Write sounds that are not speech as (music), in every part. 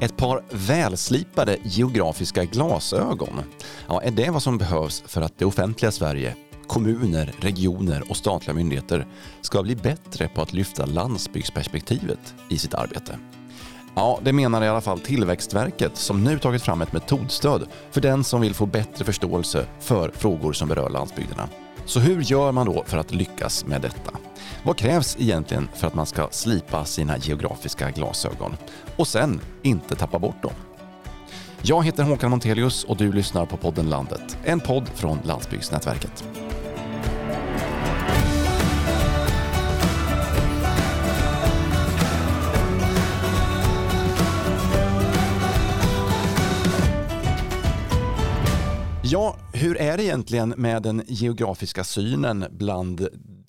Ett par välslipade geografiska glasögon. Ja, är det vad som behövs för att det offentliga Sverige, kommuner, regioner och statliga myndigheter ska bli bättre på att lyfta landsbygdsperspektivet i sitt arbete? Ja, det menar i alla fall Tillväxtverket som nu tagit fram ett metodstöd för den som vill få bättre förståelse för frågor som berör landsbygderna. Så hur gör man då för att lyckas med detta? Vad krävs egentligen för att man ska slipa sina geografiska glasögon och sen inte tappa bort dem? Jag heter Håkan Montelius och du lyssnar på podden Landet, en podd från Landsbygdsnätverket. Ja, hur är det egentligen med den geografiska synen bland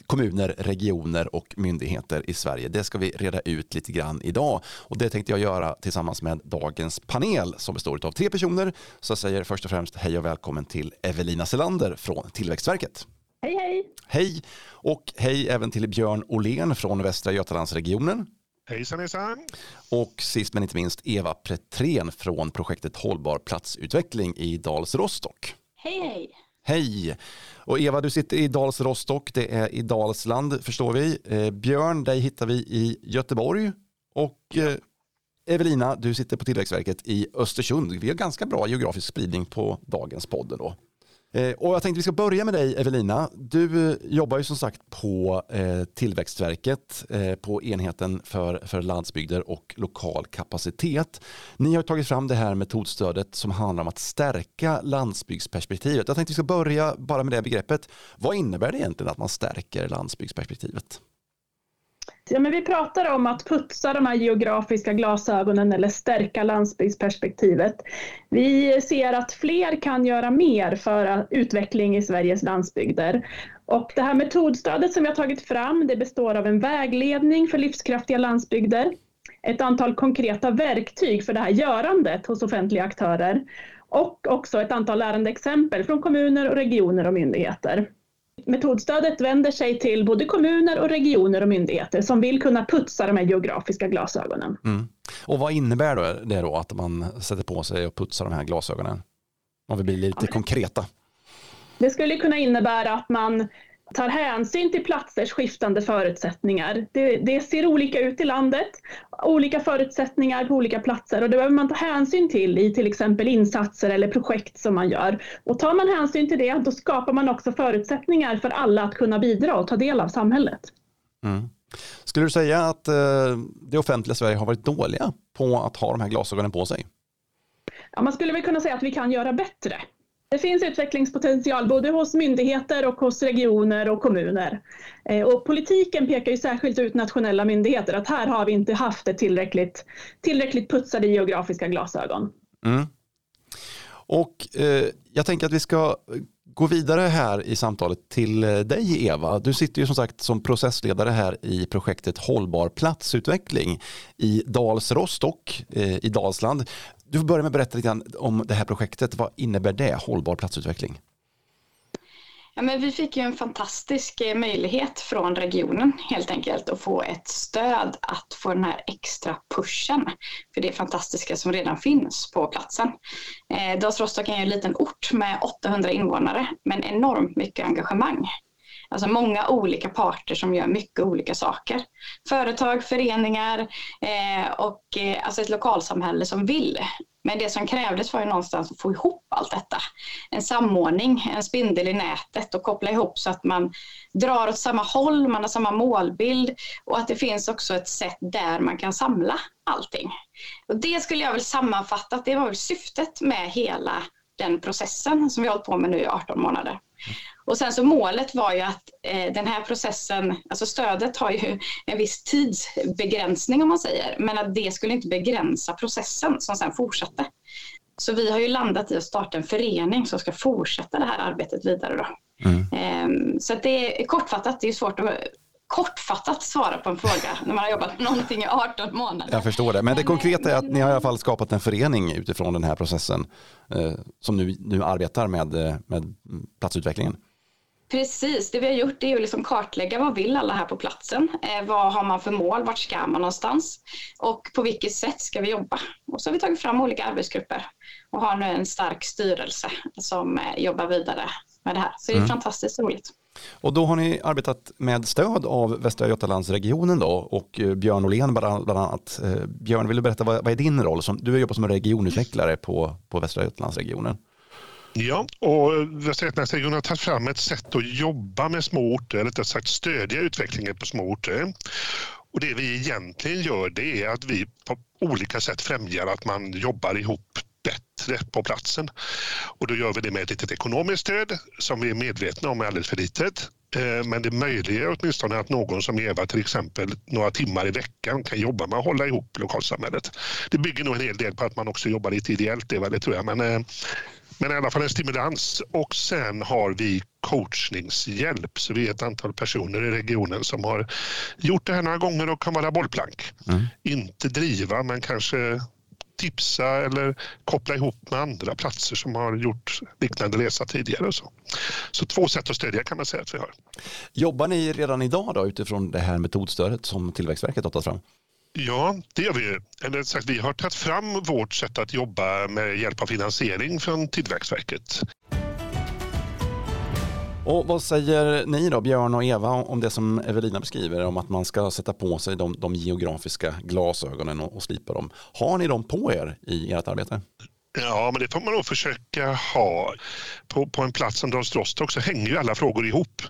kommuner, regioner och myndigheter i Sverige? Det ska vi reda ut lite grann idag och det tänkte jag göra tillsammans med dagens panel som består av tre personer. Så jag säger först och främst hej och välkommen till Evelina Selander från Tillväxtverket. Hej hej! Hej och hej även till Björn Olén från Västra Götalandsregionen. Hejsan hejsan. Och sist men inte minst Eva Petrén från projektet Hållbar platsutveckling i Dals Rostock. Hej hej! Hej! Och Eva, du sitter i Dals Rostock, det är i Dalsland förstår vi. Eh, Björn, dig hittar vi i Göteborg. Och eh, Evelina, du sitter på Tillväxtverket i Östersund. Vi har ganska bra geografisk spridning på dagens podd. Då. Eh, och jag tänkte vi ska börja med dig Evelina. Du eh, jobbar ju som sagt på eh, Tillväxtverket på enheten för, för landsbygder och lokal kapacitet. Ni har tagit fram det här metodstödet som handlar om att stärka landsbygdsperspektivet. Jag tänkte vi ska börja bara med det begreppet. Vad innebär det egentligen att man stärker landsbygdsperspektivet? Ja, men vi pratar om att putsa de här geografiska glasögonen eller stärka landsbygdsperspektivet. Vi ser att fler kan göra mer för utveckling i Sveriges landsbygder. Och det här metodstödet som vi har tagit fram det består av en vägledning för livskraftiga landsbygder, ett antal konkreta verktyg för det här görandet hos offentliga aktörer och också ett antal lärande exempel från kommuner och regioner och myndigheter. Metodstödet vänder sig till både kommuner och regioner och myndigheter som vill kunna putsa de här geografiska glasögonen. Mm. Och vad innebär då det då att man sätter på sig och putsar de här glasögonen? Om vi blir lite ja, konkreta. Det skulle kunna innebära att man tar hänsyn till platsers skiftande förutsättningar. Det, det, ser olika ut i landet, olika förutsättningar på olika platser och det behöver man ta hänsyn till i till exempel insatser eller projekt som man gör. Och tar man hänsyn till det, då skapar man också förutsättningar för alla att kunna bidra och ta del av samhället. Mm. Skulle du säga att eh, det offentliga Sverige har varit dåliga på att ha de här glasögonen på sig? Ja, man skulle väl kunna säga att vi kan göra bättre. Det finns utvecklingspotential både hos myndigheter och hos regioner och kommuner. Eh, och politiken pekar ju särskilt ut nationella myndigheter att här har vi inte haft ett tillräckligt, tillräckligt putsade geografiska glasögon. Mm. Och eh, jag tänker att vi ska gå vidare här i samtalet till eh, dig Eva. Du sitter ju som sagt som processledare här i projektet Hållbar platsutveckling i Dals Rostock eh, i Dalsland. Du får börja med att berätta lite grann om det här projektet. Vad innebär det, hållbar platsutveckling? Ja, men vi fick ju en fantastisk eh, möjlighet från regionen helt enkelt att få ett stöd att få den här extra pushen för det fantastiska som redan finns på platsen. Eh, Dals Rostock är en liten ort med 800 invånare men enormt mycket engagemang. Alltså många olika parter som gör mycket olika saker. Företag, föreningar eh, och eh, alltså ett lokalsamhälle som vill. Men det som krävdes var ju någonstans att få ihop allt detta. En samordning, en spindel i nätet och koppla ihop så att man drar åt samma håll, man har samma målbild och att det finns också ett sätt där man kan samla allting. Och det skulle jag väl sammanfatta att det var väl syftet med hela den processen som vi har hållit på med nu i 18 månader. Och sen så målet var ju att eh, den här processen, alltså stödet har ju en viss tidsbegränsning om man säger, men att det skulle inte begränsa processen som sen fortsatte. Så vi har ju landat i att starta en förening som ska fortsätta det här arbetet vidare. Då. Mm. Eh, så att det är kortfattat, det är svårt att kortfattat svara på en fråga när man har jobbat med någonting i 18 månader. Jag förstår det, men det konkreta är att ni har i alla fall skapat en förening utifrån den här processen eh, som nu, nu arbetar med, eh, med platsutvecklingen. Precis, det vi har gjort är att liksom kartlägga vad vill alla här på platsen? Eh, vad har man för mål? Vart ska man någonstans? Och på vilket sätt ska vi jobba? Och så har vi tagit fram olika arbetsgrupper och har nu en stark styrelse som eh, jobbar vidare med det här. Så det är mm. fantastiskt roligt. Och då har ni arbetat med stöd av Västra Götalandsregionen då och eh, Björn Åhlén bland annat. Eh, Björn, vill du berätta vad, vad är din roll? Som, du jobbar som regionutvecklare på, på Västra Götalandsregionen. Ja, och Västra Götalandsregionen har tagit fram ett sätt att jobba med små orter, eller rättare sagt stödja utvecklingen på små orter. Och det vi egentligen gör det är att vi på olika sätt främjar att man jobbar ihop bättre på platsen. Och då gör vi det med ett litet ekonomiskt stöd som vi är medvetna om är alldeles för litet. Eh, men det möjliggör åtminstone att någon som Eva till exempel några timmar i veckan kan jobba med att hålla ihop lokalsamhället. Det bygger nog en hel del på att man också jobbar lite ideellt, det, det tror jag. Men, eh, men i alla fall en stimulans. Och sen har vi coachningshjälp. Så vi är ett antal personer i regionen som har gjort det här några gånger och kan vara bollplank. Mm. Inte driva men kanske tipsa eller koppla ihop med andra platser som har gjort liknande resa tidigare. så. så två sätt att stödja kan man säga att vi har. Jobbar ni redan idag då utifrån det här metodstödet som Tillväxtverket har tagit fram? Ja, det gör vi. Eller sagt, vi har tagit fram vårt sätt att jobba med hjälp av finansiering från Tillväxtverket. Och vad säger ni då, Björn och Eva, om det som Evelina beskriver om att man ska sätta på sig de, de geografiska glasögonen och, och slipa dem. Har ni dem på er i ert arbete? Ja, men det får man nog försöka ha. På, på en plats som Dals så hänger ju alla frågor ihop.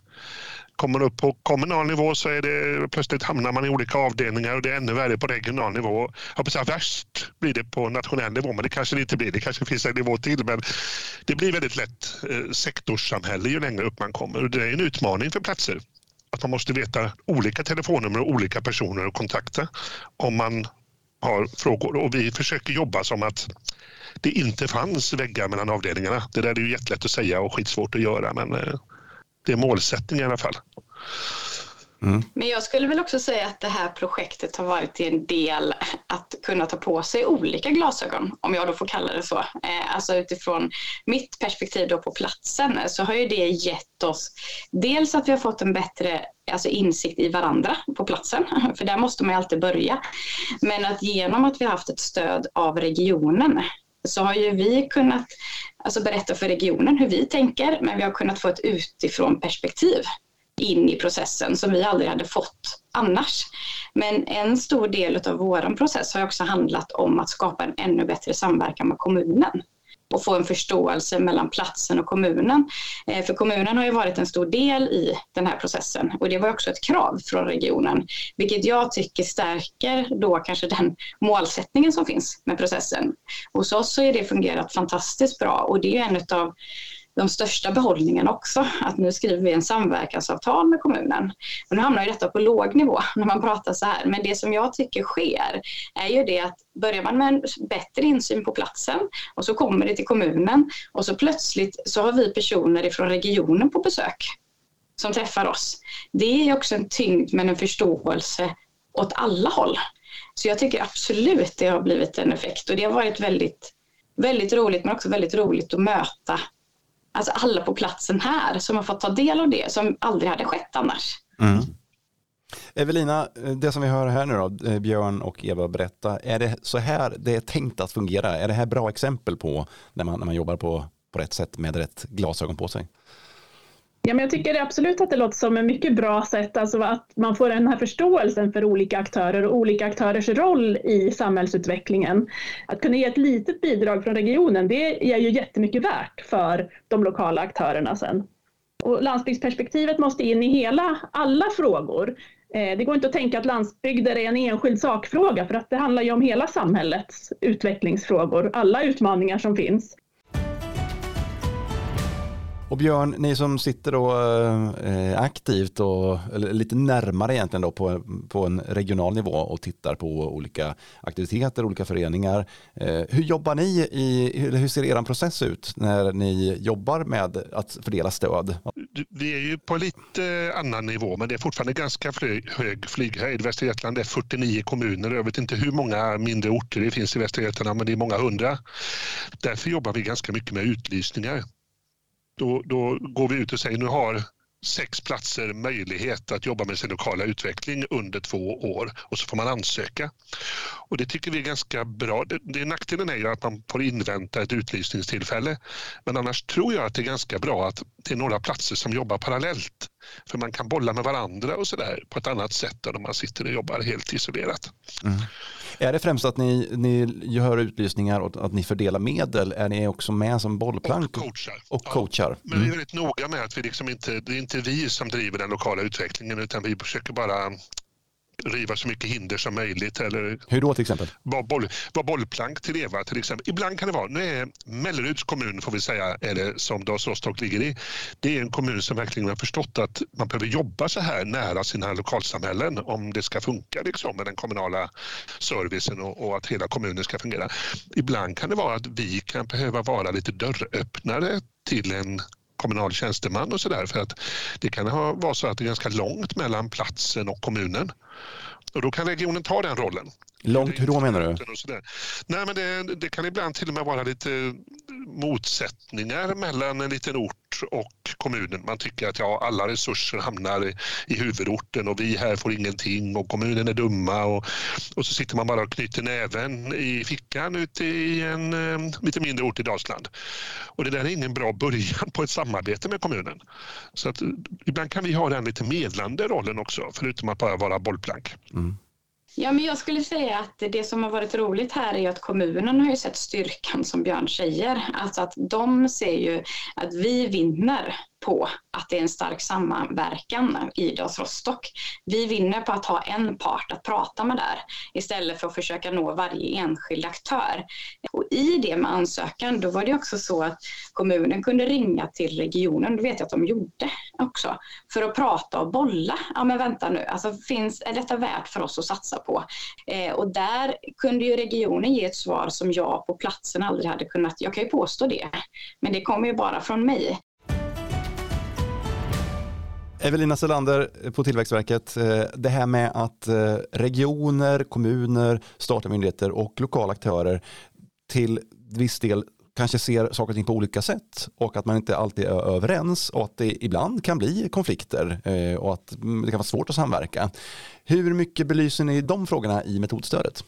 Kommer upp på kommunal nivå så är det plötsligt hamnar man i olika avdelningar och det är ännu värre på regional nivå. Jag på säga, värst blir det på nationell nivå, men det kanske det inte blir. Det kanske finns en nivå till, men det blir väldigt lätt eh, sektorssamhälle ju längre upp man kommer. Och det är en utmaning för platser att man måste veta olika telefonnummer och olika personer att kontakta om man har frågor. Och vi försöker jobba som att det inte fanns väggar mellan avdelningarna. Det där är ju jättelätt att säga och skitsvårt att göra, men eh, det är målsättningen i alla fall. Mm. Men jag skulle väl också säga att det här projektet har varit en del att kunna ta på sig olika glasögon, om jag då får kalla det så. Eh, alltså utifrån mitt perspektiv då på platsen så har ju det gett oss dels att vi har fått en bättre alltså insikt i varandra på platsen, (laughs) för där måste man ju alltid börja. Men att genom att vi har haft ett stöd av regionen så har ju vi kunnat alltså berätta för regionen hur vi tänker, men vi har kunnat få ett utifrån perspektiv in i processen som vi aldrig hade fått annars. Men en stor del av vår process har också handlat om att skapa en ännu bättre samverkan med kommunen och få en förståelse mellan platsen och kommunen. Eh, för kommunen har ju varit en stor del i den här processen och det var också ett krav från regionen, vilket jag tycker stärker då kanske den målsättningen som finns med processen. Hos oss så har det fungerat fantastiskt bra och det är en av de största behållningarna också, att nu skriver vi en samverkansavtal med kommunen. Och nu hamnar ju detta på låg nivå (laughs) när man pratar så här, men det som jag tycker sker är ju det att börjar man med en bättre insyn på platsen och så kommer det till kommunen och så plötsligt så har vi personer ifrån regionen på besök som träffar oss. Det är också en tyngd men en förståelse åt alla håll. Så jag tycker absolut det har blivit en effekt och det har varit väldigt, väldigt roligt men också väldigt roligt att möta alltså alla på platsen här som har fått ta del av det som aldrig hade skett annars. Mm. Evelina, det som vi hör här nu då, eh, Björn och Eva berätta, är det så här det är tänkt att fungera? Är det här bra exempel på när man, när man jobbar på, på rätt sätt med rätt glasögon på sig? Ja, men jag tycker absolut att det låter som ett mycket bra sätt, alltså att man får den här förståelsen för olika aktörer och olika aktörers roll i samhällsutvecklingen. Att kunna ge ett litet bidrag från regionen, det är ju jättemycket värt för de lokala aktörerna sen. Och landsbygdsperspektivet måste in i hela, alla frågor. Eh, det går inte att tänka att landsbygder är en enskild sakfråga för att det handlar ju om hela samhällets utvecklingsfrågor, alla utmaningar som finns. Och Björn, ni som sitter då eh, aktivt och lite närmare egentligen då på, på en regional nivå och tittar på olika aktiviteter, olika föreningar. Eh, hur jobbar ni i, hur ser er process ut när ni jobbar med att fördela stöd? Vi är ju på lite eh, annan nivå men det är fortfarande ganska flyg, hög flyghöjd. Västra Götaland är 49 kommuner. Jag vet inte hur många mindre orter det finns i Västra Götaland men det är många hundra. Därför jobbar vi ganska mycket med utlysningar då, då går vi ut och säger nu har sex platser möjlighet att jobba med sin lokala utveckling under två år och så får man ansöka. Och det tycker vi är ganska bra. Det, det nackdelen är ju att man får invänta ett utlysningstillfälle. Men annars tror jag att det är ganska bra att det är några platser som jobbar parallellt. För man kan bolla med varandra och sådär på ett annat sätt än om man sitter och jobbar helt isolerat. Mm. Är det främst att ni, ni gör utlysningar och att ni fördelar medel? Är ni också med som bollplank? Och coachar. Och coachar. Ja, men vi är mm. väldigt noga med att vi liksom inte, det är inte vi som driver den lokala utvecklingen utan vi försöker bara riva så mycket hinder som möjligt. Eller Hur då till exempel? Vara boll, var bollplank till Eva till exempel. Ibland kan det vara, nu är Melleruds kommun får vi säga, eller som Dals Rostock ligger i, det är en kommun som verkligen har förstått att man behöver jobba så här nära sina lokalsamhällen om det ska funka liksom, med den kommunala servicen och, och att hela kommunen ska fungera. Ibland kan det vara att vi kan behöva vara lite dörröppnare till en kommunal tjänsteman och sådär för att det kan ha, vara så att det är ganska långt mellan platsen och kommunen. Och då kan regionen ta den rollen. Långt hur då menar du? Nej, men det, det, kan ibland till och med vara lite motsättningar mellan en liten ort och kommunen. Man tycker att ja, alla resurser hamnar i, i huvudorten och vi här får ingenting och kommunen är dumma och, och så sitter man bara och knyter näven i fickan ute i en um, lite mindre ort i Dalsland. Och det där är ingen bra början på ett samarbete med kommunen. Så att ibland kan vi ha den lite medlande rollen också, förutom att bara vara bollplank. Mm. Ja, men jag skulle säga att det som har varit roligt här är att kommunen har ju sett styrkan som Björn säger. Alltså att de ser ju att vi vinner på att det är en stark samverkan i Idrotts Rostock. Vi vinner på att ha en part att prata med där istället för att försöka nå varje enskild aktör. Och I det med ansökan då var det också så att kommunen kunde ringa till regionen, det vet jag att de gjorde också, för att prata och bolla. Ja men vänta nu, alltså finns, är detta värt för oss att satsa på? Eh, och där kunde ju regionen ge ett svar som jag på platsen aldrig hade kunnat, jag kan ju påstå det, men det kommer ju bara från mig. Evelina Selander på Tillväxtverket, eh, det här med att eh, regioner, kommuner, statliga myndigheter och lokala aktörer till viss del kanske ser saker och ting på olika sätt och att man inte alltid är överens och att det ibland kan bli konflikter eh, och att mm, det kan vara svårt att samverka. Hur mycket belyser ni de frågorna i metodstödet?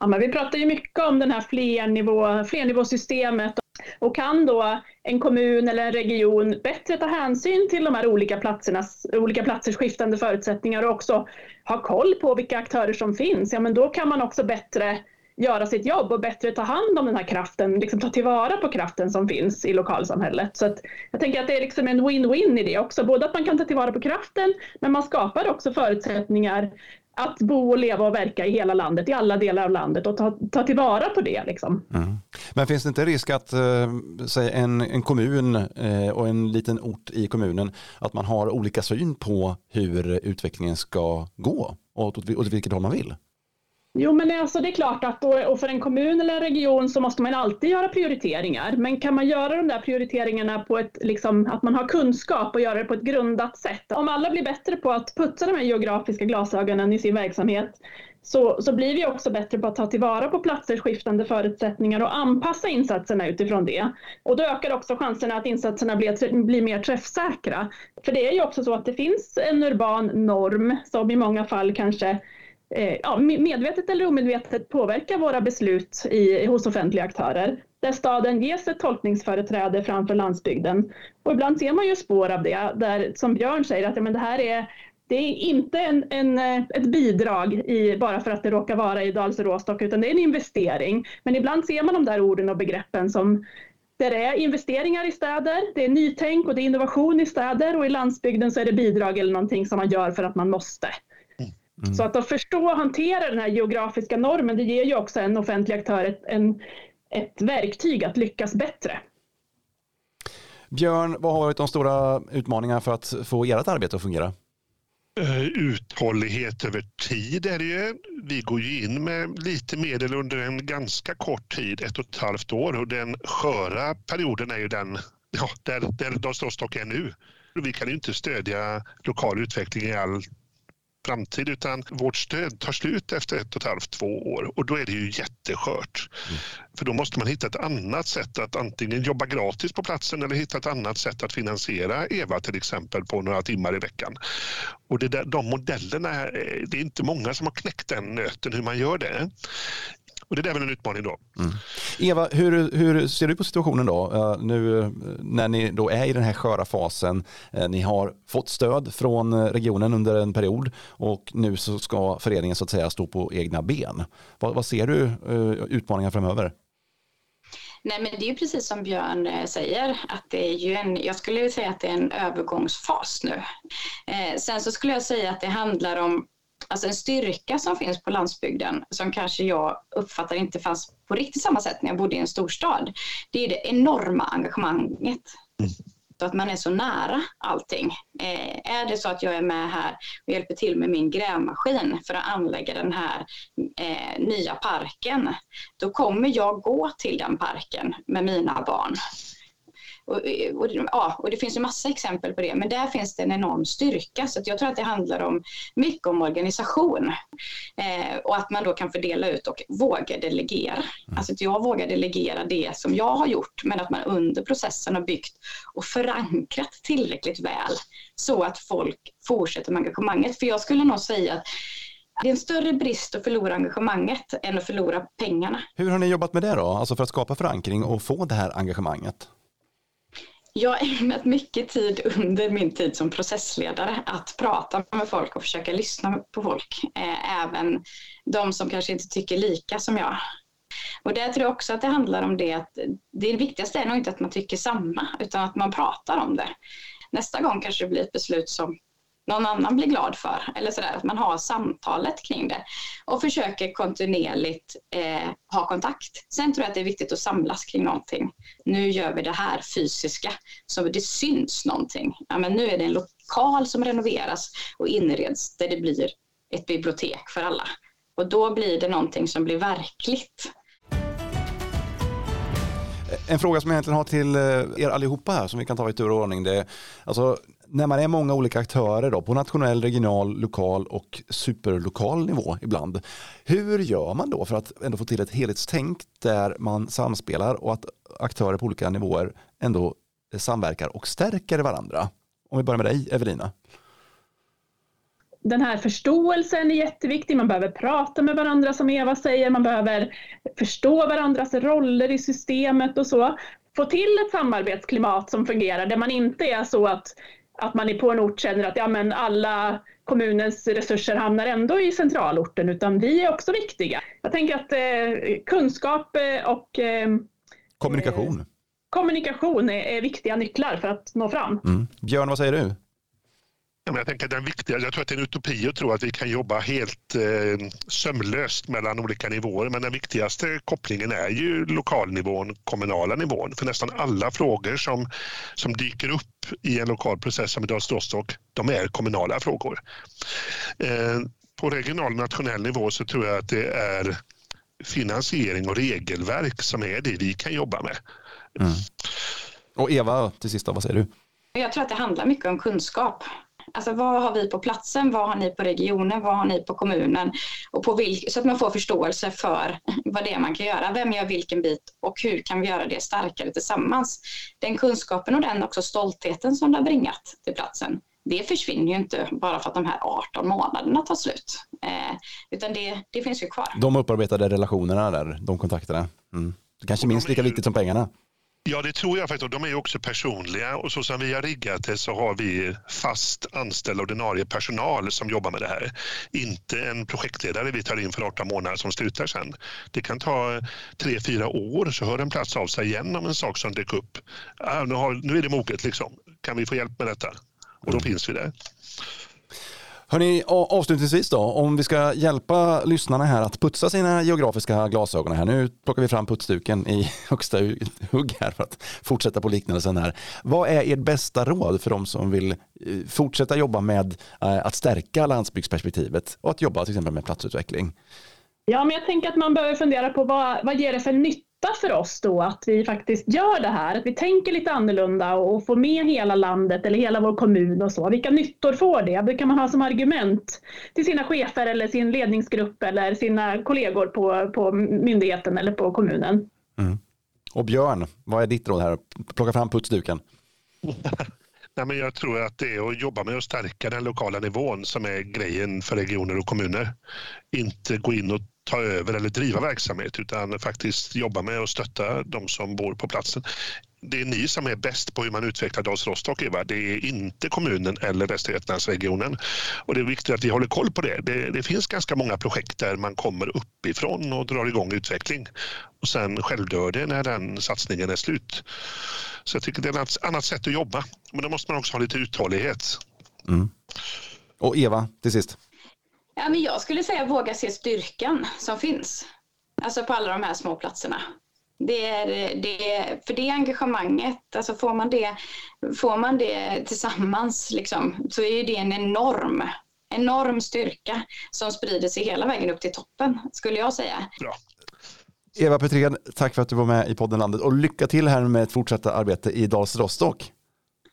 Ja, men vi pratar ju mycket om den här flernivå, flernivåsystemet och kan då en kommun eller en region bättre ta hänsyn till de här olika, platsernas, olika platsers skiftande förutsättningar och också ha koll på vilka aktörer som finns, ja men då kan man också bättre göra sitt jobb och bättre ta hand om den här kraften, liksom ta tillvara på kraften som finns i lokalsamhället. Så att jag tänker att det är liksom en win-win i det också, både att man kan ta tillvara på kraften, men man skapar också förutsättningar att bo och leva och verka i hela landet, i alla delar av landet och ta, ta tillvara på det. Liksom. Mm. Men finns det inte risk att eh, säg en, en kommun eh, och en liten ort i kommunen, att man har olika syn på hur utvecklingen ska gå och åt, åt vilket håll man vill? Jo, men alltså det är klart att då, och för en kommun eller en region så måste man alltid göra prioriteringar. Men kan man göra de där prioriteringarna på ett, liksom, att man har kunskap och göra det på ett grundat sätt. Om alla blir bättre på att putsa de här geografiska glasögonen i sin verksamhet så, så blir vi också bättre på att ta tillvara på platsers skiftande förutsättningar och anpassa insatserna utifrån det. Och då ökar också chanserna att insatserna blir, blir mer träffsäkra. För det är ju också så att det finns en urban norm som i många fall kanske Eh, ja, medvetet eller omedvetet påverkar våra beslut i, hos offentliga aktörer. Där staden ges ett tolkningsföreträde framför landsbygden. Och ibland ser man ju spår av det, där som Björn säger att ja, men det här är det är inte en, en, eh, ett bidrag i, bara för att det råkar vara i Dals Råstock, utan det är en investering. Men ibland ser man de där orden och begreppen som där det är investeringar i städer, det är nytänk och det är innovation i städer och i landsbygden så är det bidrag eller någonting som man gör för att man måste. Mm. Så att, att förstå och hantera den här geografiska normen, det ger ju också en offentlig aktör ett, en, ett verktyg att lyckas bättre. Björn, vad har varit de stora utmaningarna för att få ert arbete att fungera? Uh, uthållighet över tid är det ju. Vi går ju in med lite medel under en ganska kort tid, ett och ett halvt år och den sköra perioden är ju den ja, där, där de Rostock är nu. Vi kan ju inte stödja lokal utveckling i all framtid utan vårt stöd tar slut efter ett och ett halvt, två år och då är det ju jätteskört. Mm. För då måste man hitta ett annat sätt att antingen jobba gratis på platsen eller hitta ett annat sätt att finansiera EVA till exempel på några timmar i veckan. Och det där, de modellerna, eh, det är inte många som har knäckt den nöten hur man gör det. Och det är väl en utmaning då. Mm. Eva, hur, hur ser du på situationen då? Eh, nu eh, när ni då är i den här sköra fasen, eh, ni har fått stöd från regionen under en period och nu så ska föreningen så att säga stå på egna ben. Vad, vad ser du utmaningar framöver? Nej, men det är ju precis som Björn säger, att det är ju en, jag skulle säga att det är en övergångsfas nu. Eh, sen så skulle jag säga att det handlar om alltså en styrka som finns på landsbygden som kanske jag uppfattar inte fanns på riktigt samma sätt när jag bodde i en storstad. Det är det enorma engagemanget. Mm. Så att man är så nära allting. Eh, är det så att jag är med här och hjälper till med min grävmaskin för att anlägga den här eh, nya parken, då kommer jag gå till den parken med mina barn och, och, ja, och det finns en massa exempel på det, men där finns det en enorm styrka. Så jag tror att det handlar om mycket om organisation eh, och att man då kan fördela ut och våga delegera. Mm. Alltså att jag vågar delegera det som jag har gjort, men att man under processen har byggt och förankrat tillräckligt väl så att folk fortsätter med engagemanget. För jag skulle nog säga att det är en större brist att förlora engagemanget än att förlora pengarna. Hur har ni jobbat med det då, alltså för att skapa förankring och få det här engagemanget? Jag har ägnat mycket tid under min tid som processledare att prata med folk och försöka lyssna på folk. Eh, även de som kanske inte tycker lika som jag. Och där tror jag också att det handlar om det att det viktigaste är nog inte att man tycker samma utan att man pratar om det. Nästa gång kanske det blir ett beslut som någon annan blir glad för. Eller sådär, att man har samtalet kring det och försöker kontinuerligt eh, ha kontakt. Sen tror jag att det är viktigt att samlas kring någonting. Nu gör vi det här fysiska så det syns någonting. Ja, men nu är det en lokal som renoveras och inreds där det blir ett bibliotek för alla. Och då blir det någonting som blir verkligt. En fråga som jag egentligen har till eh, er allihopa här som vi kan ta i tur och ordning. Det är, alltså, när man är många olika aktörer då, på nationell, regional, lokal och superlokal nivå ibland. Hur gör man då för att ändå få till ett helhetstänk där man samspelar och att aktörer på olika nivåer ändå samverkar och stärker varandra? Om vi börjar med dig, Evelina. Den här förståelsen är jätteviktig. Man behöver prata med varandra som Eva säger. Man behöver förstå varandras roller i systemet och så. Få till ett samarbetsklimat som fungerar där man inte är så att att man på en ort känner att ja, men alla kommunens resurser hamnar ändå i centralorten, utan vi är också viktiga. Jag tänker att eh, kunskap eh, och eh, kommunikation, eh, kommunikation är, är, viktiga nycklar för att nå fram. Mm. Björn, vad säger du? Jag, tänker den viktiga, jag tror att det är en utopi att tro att vi kan jobba helt eh, sömlöst mellan olika nivåer. Men den viktigaste kopplingen är ju lokalnivån, kommunala nivån. För nästan alla frågor som, som dyker upp i en lokal process som idag Rostock, de är kommunala frågor. Eh, på regional och nationell nivå så tror jag att det är finansiering och regelverk som är det vi kan jobba med. Mm. Och Eva, till sist, vad säger du? Jag tror att det handlar mycket om kunskap. Alltså vad har vi på platsen, vad har ni på regionen, vad har ni på kommunen? Och på vilk, så att man får förståelse för vad det är man kan göra, vem gör vilken bit och hur kan vi göra det starkare tillsammans? Den kunskapen och den också stoltheten som det har bringat till platsen, det försvinner ju inte bara för att de här 18 månaderna tar slut. Eh, utan det, det finns ju kvar. De upparbetade relationerna där, de kontakterna. Mm. Det kanske är minst lika viktigt som pengarna. Ja, det tror jag faktiskt. De är också personliga och så som vi har riggat det så har vi fast anställd ordinarie personal som jobbar med det här. Inte en projektledare vi tar in för 18 månader som slutar sen. Det kan ta tre, fyra år så hör en plats av sig igen om en sak som dyker upp. Ah, nu, har, nu är det moget liksom. Kan vi få hjälp med detta? Och då mm. finns vi där. Hörni, avslutningsvis då, om vi ska hjälpa lyssnarna här att putsa sina geografiska glasögon här. Nu plockar vi fram putsduken i (laughs) högsta hugg här för att fortsätta på liknelsen här. Vad är ert bästa råd för de som vill eh, fortsätta jobba med eh, att stärka landsbygdsperspektivet och att jobba till exempel med platsutveckling? Ja, men jag tänker att man behöver fundera på vad, vad ger det för nytta nytta för oss då att vi faktiskt gör det här, att vi tänker lite annorlunda och får med hela landet eller hela vår kommun och så. Vilka nyttor får det? Det kan man ha som argument till sina chefer eller sin ledningsgrupp eller sina kollegor på, på myndigheten eller på kommunen. Mm. Och Björn, vad är ditt råd här? Plocka fram putsduken. (laughs) Nej, men jag tror att det är att jobba med att stärka den lokala nivån som är grejen för regioner och kommuner. Inte gå in och ta över eller driva verksamhet utan faktiskt jobba med och stötta de som bor på platsen. Det är ni som är bäst på hur man utvecklar Dals Rostock, Eva. Det är inte kommunen eller Västra Götalandsregionen. Och det är viktigt att vi håller koll på det. det. det. finns ganska många projekt där man kommer uppifrån och drar igång utveckling. Och sen självdör det när den satsningen är slut. Så jag tycker det är ett annat sätt att jobba. Men då måste man också ha lite uthållighet. Mm. Och Eva, till sist. Ja, men jag skulle säga våga se styrkan som finns. Alltså på alla de här små platserna. Det är, det, för det engagemanget, alltså får man det, får man det tillsammans liksom, så är det en enorm, enorm styrka som sprider sig hela vägen upp till toppen, skulle jag säga. Bra. Eva Petrén, tack för att du var med i podden Landet och lycka till här med ett fortsatta arbete i Dals Rostock.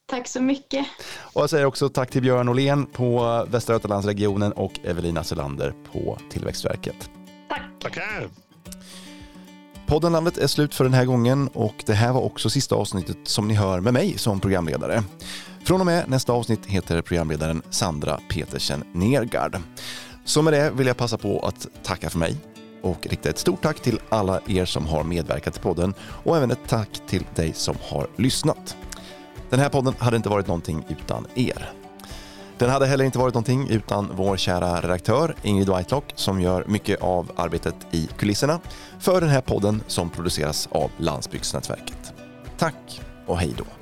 Tack så mycket. Och jag säger också tack till Björn Åhlén på Västra Götalandsregionen och Evelina Selander på Tillväxtverket. Tack. Tackar. Podden Landet är slut för den här gången och det här var också sista avsnittet som ni hör med mig som programledare. Från och med nästa avsnitt heter programledaren Sandra Petersen Nergard. Så med det vill jag passa på att tacka för mig och rikta ett stort tack till alla er som har medverkat i podden och även ett tack till dig som har lyssnat. Den här podden hade inte varit någonting utan er. Den hade heller inte varit någonting utan vår kära redaktör Ingrid Whitelock som gör mycket av arbetet i kulisserna för den här podden som produceras av Landsbygdsnätverket. Tack och hej då!